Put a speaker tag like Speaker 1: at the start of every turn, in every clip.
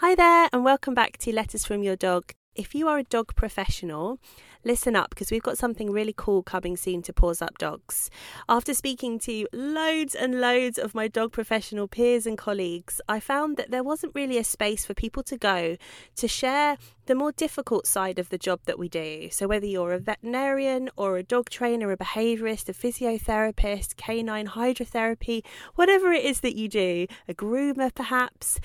Speaker 1: Hi there, and welcome back to Letters from Your Dog. If you are a dog professional, listen up because we've got something really cool coming soon to Paws Up Dogs. After speaking to loads and loads of my dog professional peers and colleagues, I found that there wasn't really a space for people to go to share the more difficult side of the job that we do. So, whether you're a veterinarian or a dog trainer, a behaviourist, a physiotherapist, canine hydrotherapy, whatever it is that you do, a groomer perhaps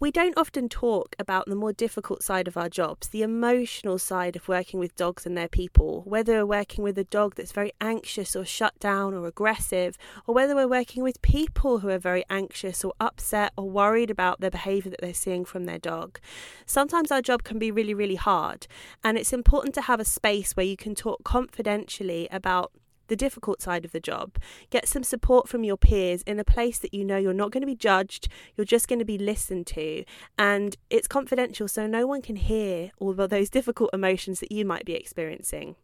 Speaker 1: we don't often talk about the more difficult side of our jobs, the emotional side of working with dogs and their people, whether we're working with a dog that's very anxious or shut down or aggressive, or whether we're working with people who are very anxious or upset or worried about the behaviour that they're seeing from their dog. Sometimes our job can be really, really hard, and it's important to have a space where you can talk confidentially about the difficult side of the job. Get some support from your peers in a place that you know you're not going to be judged, you're just going to be listened to, and it's confidential so no one can hear all of those difficult emotions that you might be experiencing.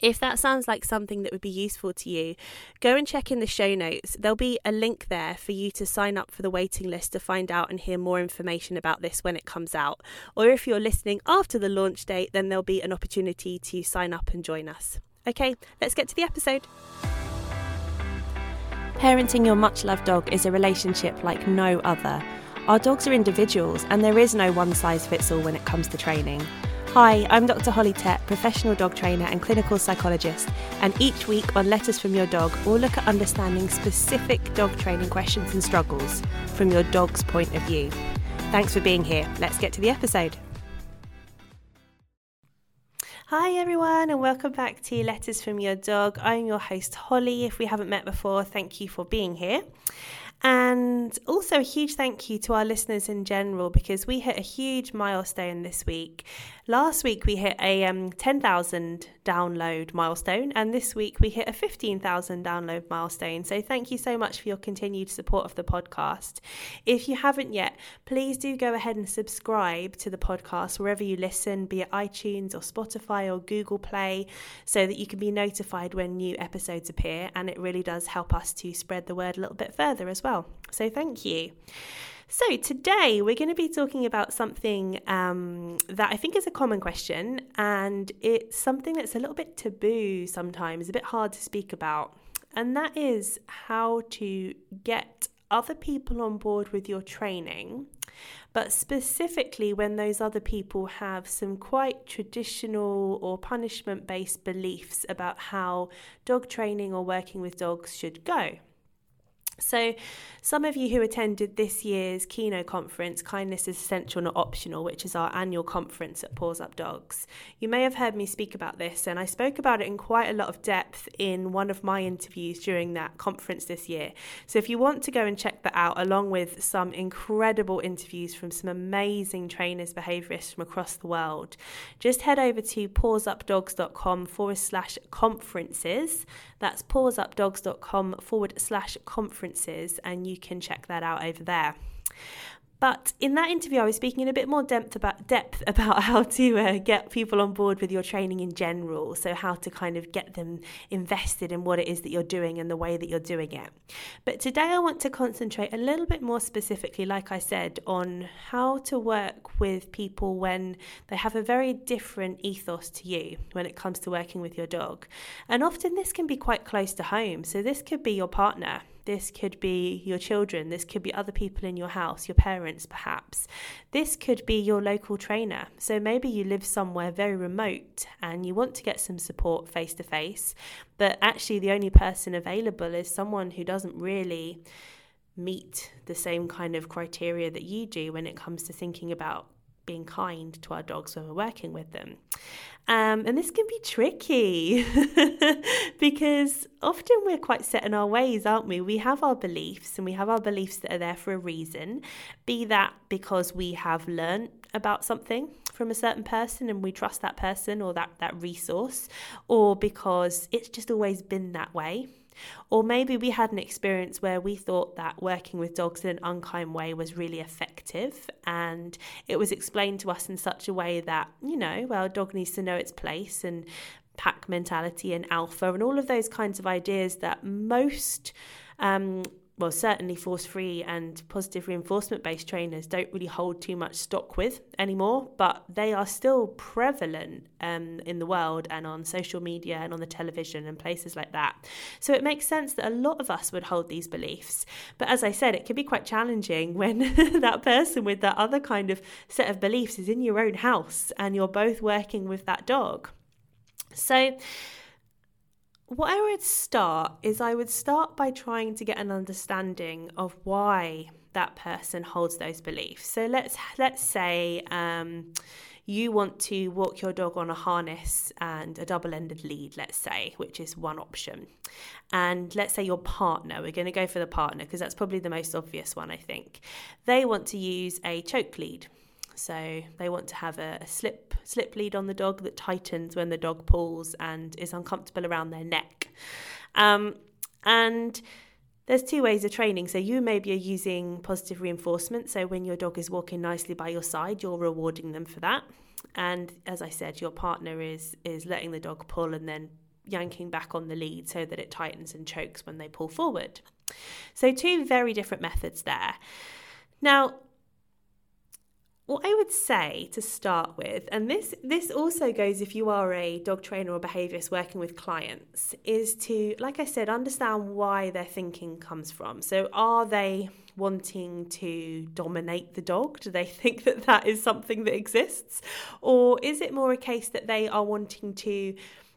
Speaker 1: If that sounds like something that would be useful to you, go and check in the show notes. There'll be a link there for you to sign up for the waiting list to find out and hear more information about this when it comes out. Or if you're listening after the launch date, then there'll be an opportunity to sign up and join us. Okay, let's get to the episode. Parenting your much loved dog is a relationship like no other. Our dogs are individuals, and there is no one size fits all when it comes to training. Hi, I'm Dr. Holly Tett, professional dog trainer and clinical psychologist, and each week on Letters from Your Dog, we'll look at understanding specific dog training questions and struggles from your dog's point of view. Thanks for being here. Let's get to the episode. Hi, everyone, and welcome back to Letters from Your Dog. I'm your host, Holly. If we haven't met before, thank you for being here. And also, a huge thank you to our listeners in general because we hit a huge milestone this week. Last week, we hit a um, 10,000 download milestone, and this week, we hit a 15,000 download milestone. So, thank you so much for your continued support of the podcast. If you haven't yet, please do go ahead and subscribe to the podcast wherever you listen, be it iTunes or Spotify or Google Play, so that you can be notified when new episodes appear. And it really does help us to spread the word a little bit further as well. So, thank you. So, today we're going to be talking about something um, that I think is a common question, and it's something that's a little bit taboo sometimes, a bit hard to speak about, and that is how to get other people on board with your training, but specifically when those other people have some quite traditional or punishment based beliefs about how dog training or working with dogs should go. So, some of you who attended this year's Keynote conference, Kindness is Essential Not Optional, which is our annual conference at Paws Up Dogs, you may have heard me speak about this, and I spoke about it in quite a lot of depth in one of my interviews during that conference this year. So, if you want to go and check that out, along with some incredible interviews from some amazing trainers, behaviorists from across the world, just head over to pawsupdogs.com forward slash conferences. That's pawsupdogs.com forward slash conferences and you can check that out over there. But in that interview, I was speaking in a bit more depth about depth about how to uh, get people on board with your training in general. So how to kind of get them invested in what it is that you're doing and the way that you're doing it. But today, I want to concentrate a little bit more specifically, like I said, on how to work with people when they have a very different ethos to you when it comes to working with your dog. And often this can be quite close to home. So this could be your partner this could be your children. This could be other people in your house, your parents perhaps. This could be your local trainer. So maybe you live somewhere very remote and you want to get some support face to face, but actually the only person available is someone who doesn't really meet the same kind of criteria that you do when it comes to thinking about being kind to our dogs when we're working with them. Um, and this can be tricky because often we're quite set in our ways, aren't we? We have our beliefs and we have our beliefs that are there for a reason, be that because we have learned about something from a certain person and we trust that person or that, that resource, or because it's just always been that way. Or maybe we had an experience where we thought that working with dogs in an unkind way was really effective and it was explained to us in such a way that, you know, well, a dog needs to know its place and pack mentality and alpha and all of those kinds of ideas that most um, well, certainly force free and positive reinforcement based trainers don't really hold too much stock with anymore, but they are still prevalent um, in the world and on social media and on the television and places like that. So it makes sense that a lot of us would hold these beliefs. But as I said, it can be quite challenging when that person with that other kind of set of beliefs is in your own house and you're both working with that dog. So, what I would start is I would start by trying to get an understanding of why that person holds those beliefs. So let's let's say um, you want to walk your dog on a harness and a double-ended lead, let's say, which is one option. And let's say your partner, we're going to go for the partner because that's probably the most obvious one, I think. They want to use a choke lead. So they want to have a, a, slip slip lead on the dog that tightens when the dog pulls and is uncomfortable around their neck. Um, and there's two ways of training. So you maybe are using positive reinforcement. So when your dog is walking nicely by your side, you're rewarding them for that. And as I said, your partner is is letting the dog pull and then yanking back on the lead so that it tightens and chokes when they pull forward. So two very different methods there. Now, what I would say to start with, and this this also goes if you are a dog trainer or behaviorist working with clients, is to, like I said, understand why their thinking comes from. So, are they wanting to dominate the dog? Do they think that that is something that exists, or is it more a case that they are wanting to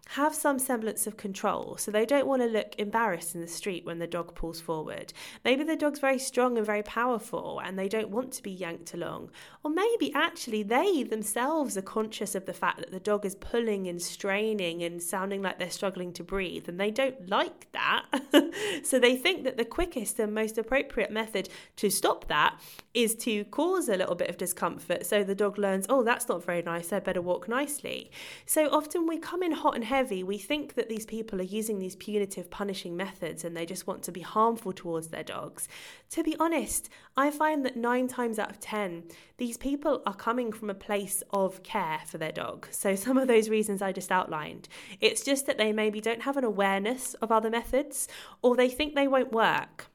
Speaker 1: have some semblance of control. So they don't want to look embarrassed in the street when the dog pulls forward. Maybe the dog's very strong and very powerful and they don't want to be yanked along. Or maybe actually they themselves are conscious of the fact that the dog is pulling and straining and sounding like they're struggling to breathe and they don't like that. so they think that the quickest and most appropriate method to stop that is to cause a little bit of discomfort so the dog learns, oh, that's not very nice, I better walk nicely. So often we come in hot and heavy we think that these people are using these punitive punishing methods and they just want to be harmful towards their dogs. To be honest, I find that nine times out of 10, these people are coming from a place of care for their dog. So, some of those reasons I just outlined. It's just that they maybe don't have an awareness of other methods or they think they won't work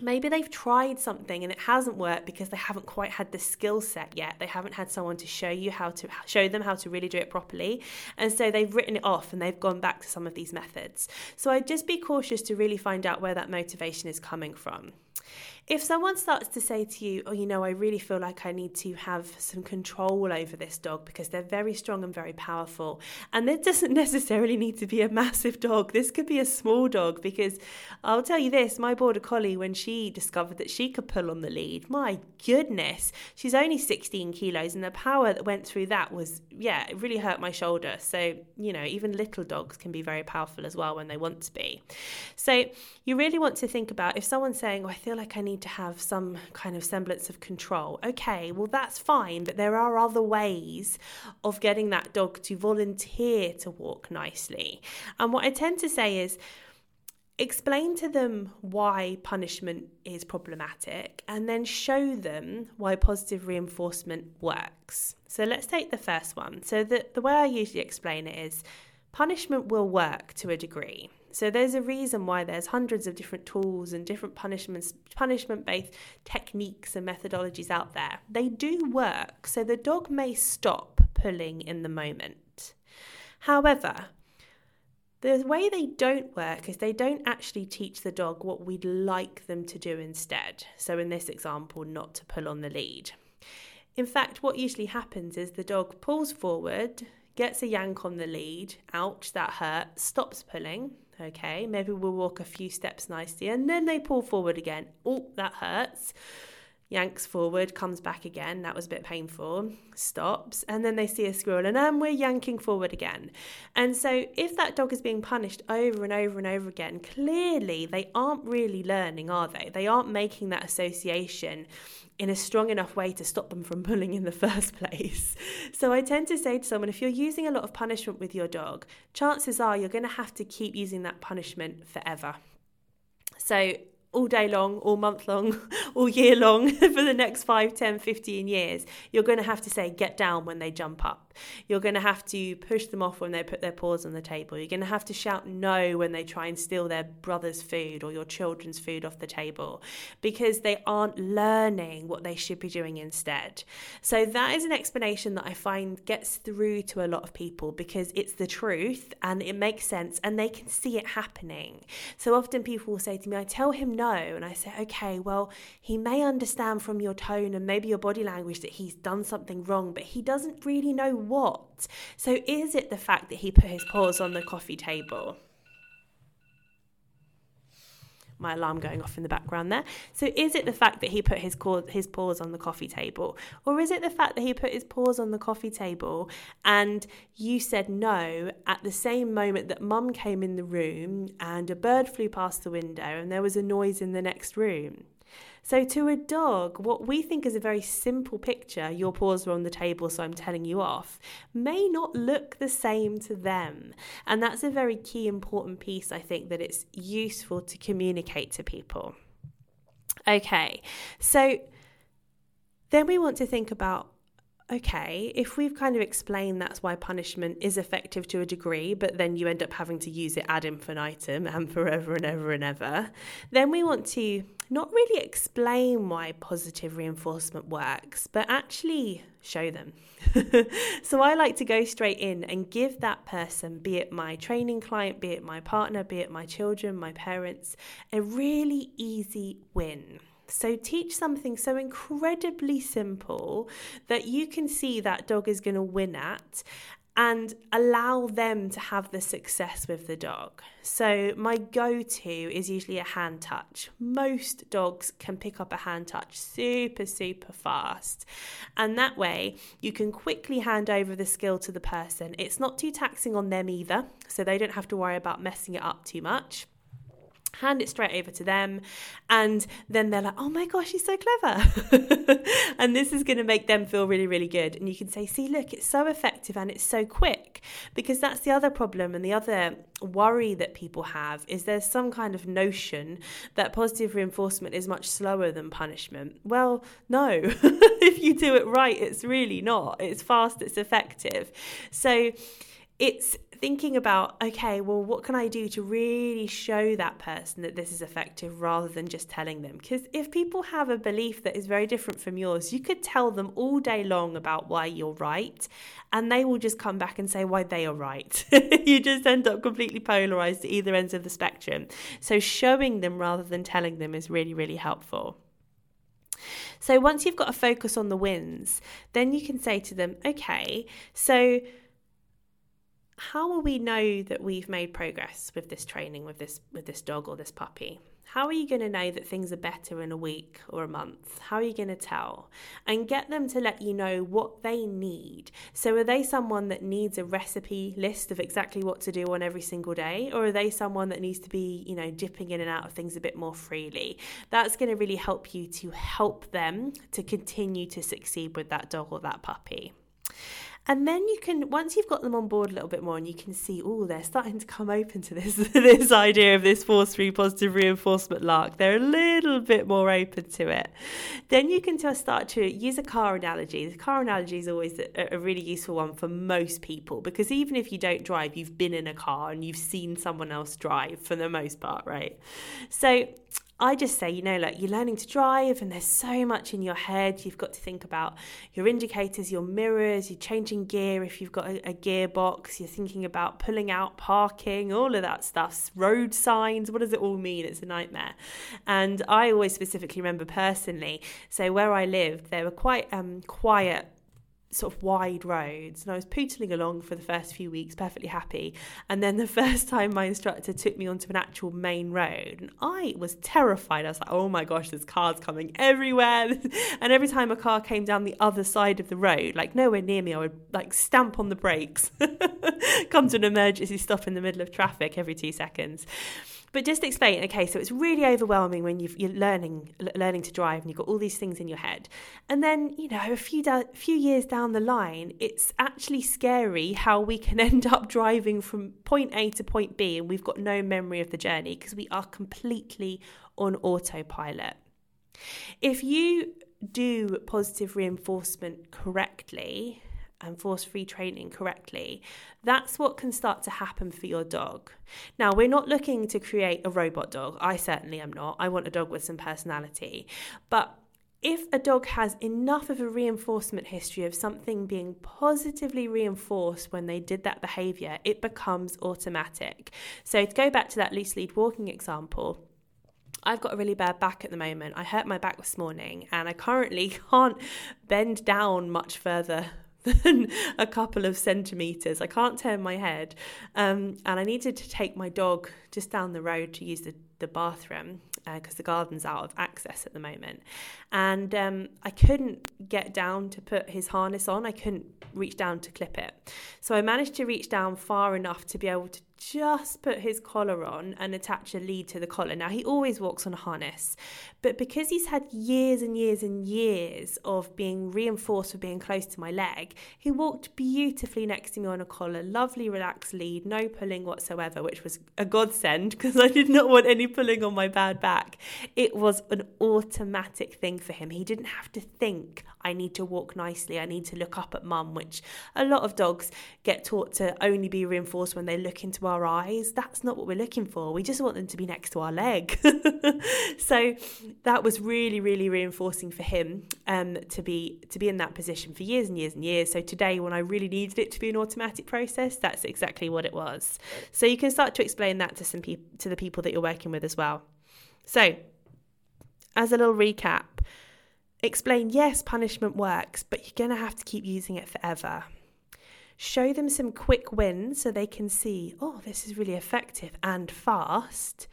Speaker 1: maybe they've tried something and it hasn't worked because they haven't quite had the skill set yet. They haven't had someone to show you how to show them how to really do it properly. And so they've written it off and they've gone back to some of these methods. So i'd just be cautious to really find out where that motivation is coming from if someone starts to say to you, Oh, you know, I really feel like I need to have some control over this dog because they're very strong and very powerful, and it doesn't necessarily need to be a massive dog, this could be a small dog because I'll tell you this my border collie, when she discovered that she could pull on the lead, my goodness, she's only 16 kilos, and the power that went through that was, yeah, it really hurt my shoulder. So, you know, even little dogs can be very powerful as well when they want to be. So, you really want to think about if someone's saying, Oh, I feel like I need to have some kind of semblance of control. Okay, well, that's fine, but there are other ways of getting that dog to volunteer to walk nicely. And what I tend to say is, explain to them why punishment is problematic and then show them why positive reinforcement works. So let's take the first one. So the, the way I usually explain it is punishment will work to a degree. So there's a reason why there's hundreds of different tools and different punishments, punishment-based techniques and methodologies out there. They do work, so the dog may stop pulling in the moment. However, the way they don't work is they don't actually teach the dog what we'd like them to do instead. So, in this example, not to pull on the lead. In fact, what usually happens is the dog pulls forward, gets a yank on the lead, ouch, that hurt, stops pulling, Okay, maybe we'll walk a few steps nicely and then they pull forward again. Oh, that hurts. Yanks forward, comes back again. That was a bit painful. Stops, and then they see a squirrel, and then we're yanking forward again. And so, if that dog is being punished over and over and over again, clearly they aren't really learning, are they? They aren't making that association in a strong enough way to stop them from pulling in the first place. So I tend to say to someone if you're using a lot of punishment with your dog, chances are you're going to have to keep using that punishment forever. So all day long, all month long, all year long for the next 5, 10, 15 years, you're going to have to say, get down when they jump up. You're going to have to push them off when they put their paws on the table. You're going to have to shout no when they try and steal their brother's food or your children's food off the table because they aren't learning what they should be doing instead. So, that is an explanation that I find gets through to a lot of people because it's the truth and it makes sense and they can see it happening. So, often people will say to me, I tell him no. And I say, okay, well, he may understand from your tone and maybe your body language that he's done something wrong, but he doesn't really know what. So is it the fact that he put his paws on the coffee table? my alarm going off in the background there. So is it the fact that he put his his paws on the coffee table, or is it the fact that he put his paws on the coffee table and you said no at the same moment that Mum came in the room and a bird flew past the window and there was a noise in the next room? So, to a dog, what we think is a very simple picture, your paws are on the table, so I'm telling you off, may not look the same to them. And that's a very key, important piece, I think, that it's useful to communicate to people. Okay, so then we want to think about okay, if we've kind of explained that's why punishment is effective to a degree, but then you end up having to use it ad infinitum and forever and ever and ever, then we want to not really explain why positive reinforcement works, but actually show them. so I like to go straight in and give that person, be it my training client, be it my partner, be it my children, my parents, a really easy win. So teach something so incredibly simple that you can see that dog is going to win at and allow them to have the success with the dog. So, my go to is usually a hand touch. Most dogs can pick up a hand touch super, super fast. And that way, you can quickly hand over the skill to the person. It's not too taxing on them either, so they don't have to worry about messing it up too much hand it straight over to them and then they're like oh my gosh she's so clever. And this is going to make them feel really really good. And you can say see look it's so effective and it's so quick. Because that's the other problem and the other worry that people have is there's some kind of notion that positive reinforcement is much slower than punishment. Well no. If you do it right it's really not. It's fast it's effective. So it's thinking about, okay, well, what can I do to really show that person that this is effective rather than just telling them? Because if people have a belief that is very different from yours, you could tell them all day long about why you're right, and they will just come back and say why they are right. you just end up completely polarized at either ends of the spectrum. So, showing them rather than telling them is really, really helpful. So, once you've got a focus on the wins, then you can say to them, okay, so how will we know that we've made progress with this training with this with this dog or this puppy? How are you going to know that things are better in a week or a month? How are you going to tell? And get them to let you know what they need. So are they someone that needs a recipe list of exactly what to do on every single day or are they someone that needs to be you know dipping in and out of things a bit more freely? That's going to really help you to help them to continue to succeed with that dog or that puppy and then you can once you've got them on board a little bit more and you can see oh they're starting to come open to this this idea of this force free positive reinforcement lark they're a little bit more open to it. Then you can just start to use a car analogy. The car analogy is always a, a really useful one for most people because even if you don't drive you've been in a car and you've seen someone else drive for the most part right? So I just say, you know, like you're learning to drive and there's so much in your head. You've got to think about your indicators, your mirrors, you're changing gear if you've got a, a gearbox, you're thinking about pulling out, parking, all of that stuff, road signs. What does it all mean? It's a nightmare. And I always specifically remember personally, so where I lived, there were quite um, quiet sort of wide roads and I was pootling along for the first few weeks perfectly happy. And then the first time my instructor took me onto an actual main road and I was terrified. I was like oh my gosh there's cars coming everywhere. And every time a car came down the other side of the road like nowhere near me I would like stamp on the brakes. Come to an emergency stop in the middle of traffic every 2 seconds but just explain. Okay, so it's really overwhelming when you are learning learning to drive and you've got all these things in your head, and then you know a few da- few years down the line, it's actually scary how we can end up driving from point A to point B, and we've got no memory of the journey because we are completely on autopilot. If you do positive reinforcement correctly, and force free training correctly, that's what can start to happen for your dog. Now, we're not looking to create a robot dog. I certainly am not. I want a dog with some personality. But if a dog has enough of a reinforcement history of something being positively reinforced when they did that behavior, it becomes automatic. So, to go back to that loose lead walking example, I've got a really bad back at the moment. I hurt my back this morning and I currently can't bend down much further than a couple of centimeters. I can't turn my head. Um, and I needed to take my dog just down the road to use the, the bathroom because uh, the garden's out of access at the moment. And um, I couldn't get down to put his harness on, I couldn't reach down to clip it. So I managed to reach down far enough to be able to just put his collar on and attach a lead to the collar. Now, he always walks on a harness, but because he's had years and years and years of being reinforced for being close to my leg, he walked beautifully next to me on a collar, lovely, relaxed lead, no pulling whatsoever, which was a godsend because I did not want any pulling on my bad back. It was an automatic thing for him. He didn't have to think, I need to walk nicely, I need to look up at mum, which a lot of dogs get taught to only be reinforced when they look into our eyes. That's not what we're looking for. We just want them to be next to our leg. so that was really, really reinforcing for him um, to be to be in that position for years and years and years. So today, when I really needed it to be an automatic process, that's exactly what it was. So you can start to explain that to some people to the people that you're working with as well. So, as a little recap, explain yes, punishment works, but you're going to have to keep using it forever. Show them some quick wins so they can see, oh, this is really effective and fast.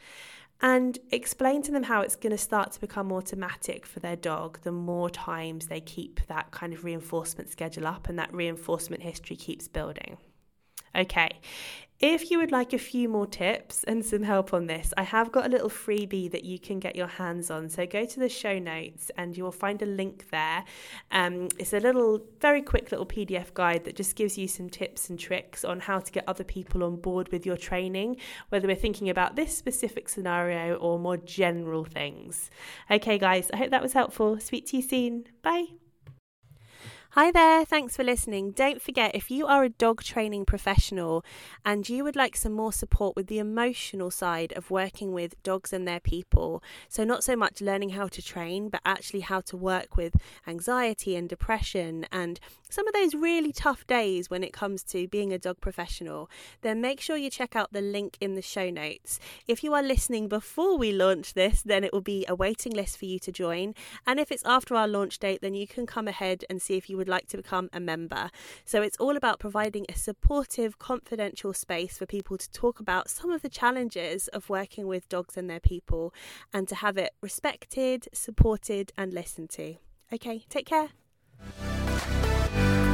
Speaker 1: And explain to them how it's going to start to become automatic for their dog the more times they keep that kind of reinforcement schedule up and that reinforcement history keeps building. Okay, if you would like a few more tips and some help on this, I have got a little freebie that you can get your hands on. So go to the show notes and you will find a link there. Um, it's a little, very quick little PDF guide that just gives you some tips and tricks on how to get other people on board with your training, whether we're thinking about this specific scenario or more general things. Okay, guys, I hope that was helpful. Speak to you soon. Bye. Hi there, thanks for listening. Don't forget if you are a dog training professional and you would like some more support with the emotional side of working with dogs and their people, so not so much learning how to train, but actually how to work with anxiety and depression and some of those really tough days when it comes to being a dog professional, then make sure you check out the link in the show notes. If you are listening before we launch this, then it will be a waiting list for you to join. And if it's after our launch date, then you can come ahead and see if you would like to become a member. So it's all about providing a supportive, confidential space for people to talk about some of the challenges of working with dogs and their people and to have it respected, supported, and listened to. Okay, take care.